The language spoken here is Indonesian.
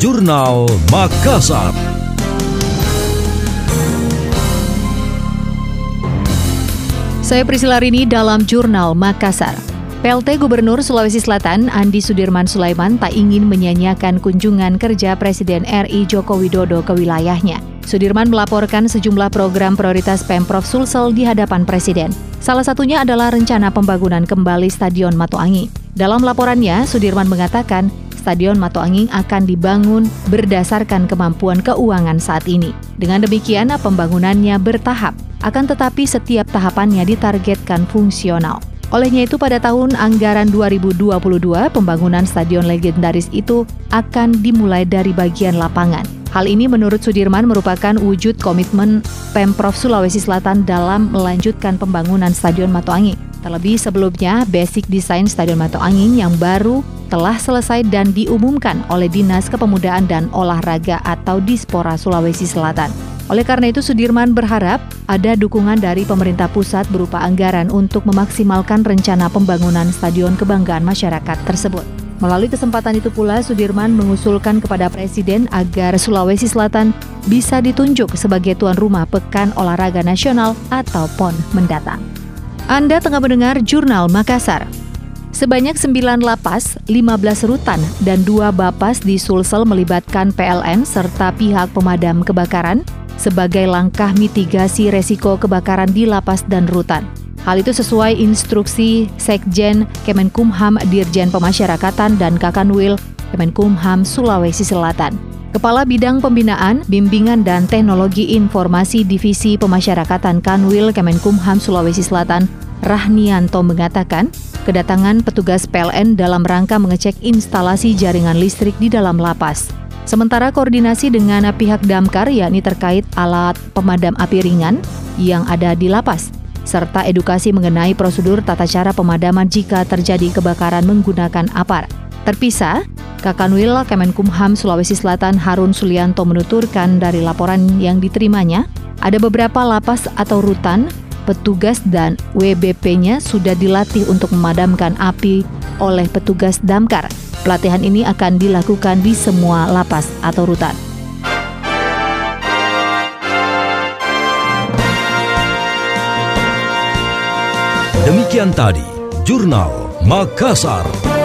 Jurnal Makassar. Saya Priscila Rini dalam Jurnal Makassar. PLT Gubernur Sulawesi Selatan Andi Sudirman Sulaiman tak ingin menyanyiakan kunjungan kerja Presiden RI Joko Widodo ke wilayahnya. Sudirman melaporkan sejumlah program prioritas Pemprov Sulsel di hadapan Presiden. Salah satunya adalah rencana pembangunan kembali Stadion Matoangi. Dalam laporannya, Sudirman mengatakan Stadion Matoanging akan dibangun berdasarkan kemampuan keuangan saat ini. Dengan demikian, pembangunannya bertahap, akan tetapi setiap tahapannya ditargetkan fungsional. Olehnya itu pada tahun anggaran 2022 pembangunan stadion legendaris itu akan dimulai dari bagian lapangan. Hal ini menurut Sudirman merupakan wujud komitmen Pemprov Sulawesi Selatan dalam melanjutkan pembangunan Stadion Matoangi. Terlebih sebelumnya, basic desain Stadion Matoangin yang baru telah selesai dan diumumkan oleh Dinas Kepemudaan dan Olahraga atau Dispora Sulawesi Selatan. Oleh karena itu Sudirman berharap ada dukungan dari pemerintah pusat berupa anggaran untuk memaksimalkan rencana pembangunan stadion kebanggaan masyarakat tersebut. Melalui kesempatan itu pula Sudirman mengusulkan kepada Presiden agar Sulawesi Selatan bisa ditunjuk sebagai tuan rumah Pekan Olahraga Nasional atau PON mendatang. Anda tengah mendengar Jurnal Makassar. Sebanyak 9 lapas, 15 rutan, dan dua bapas di Sulsel melibatkan PLN serta pihak pemadam kebakaran sebagai langkah mitigasi resiko kebakaran di lapas dan rutan. Hal itu sesuai instruksi Sekjen Kemenkumham Dirjen Pemasyarakatan dan Kakanwil Kemenkumham Sulawesi Selatan. Kepala Bidang Pembinaan, Bimbingan dan Teknologi Informasi Divisi Pemasyarakatan Kanwil Kemenkumham Sulawesi Selatan, Rahnianto mengatakan, kedatangan petugas PLN dalam rangka mengecek instalasi jaringan listrik di dalam lapas. Sementara koordinasi dengan pihak damkar yakni terkait alat pemadam api ringan yang ada di lapas, serta edukasi mengenai prosedur tata cara pemadaman jika terjadi kebakaran menggunakan apar. Terpisah, Kakanwil Kemenkumham Sulawesi Selatan Harun Sulianto menuturkan dari laporan yang diterimanya, ada beberapa lapas atau rutan, petugas dan WBP-nya sudah dilatih untuk memadamkan api oleh petugas damkar Pelatihan ini akan dilakukan di semua lapas atau rutan. Demikian tadi, Jurnal Makassar.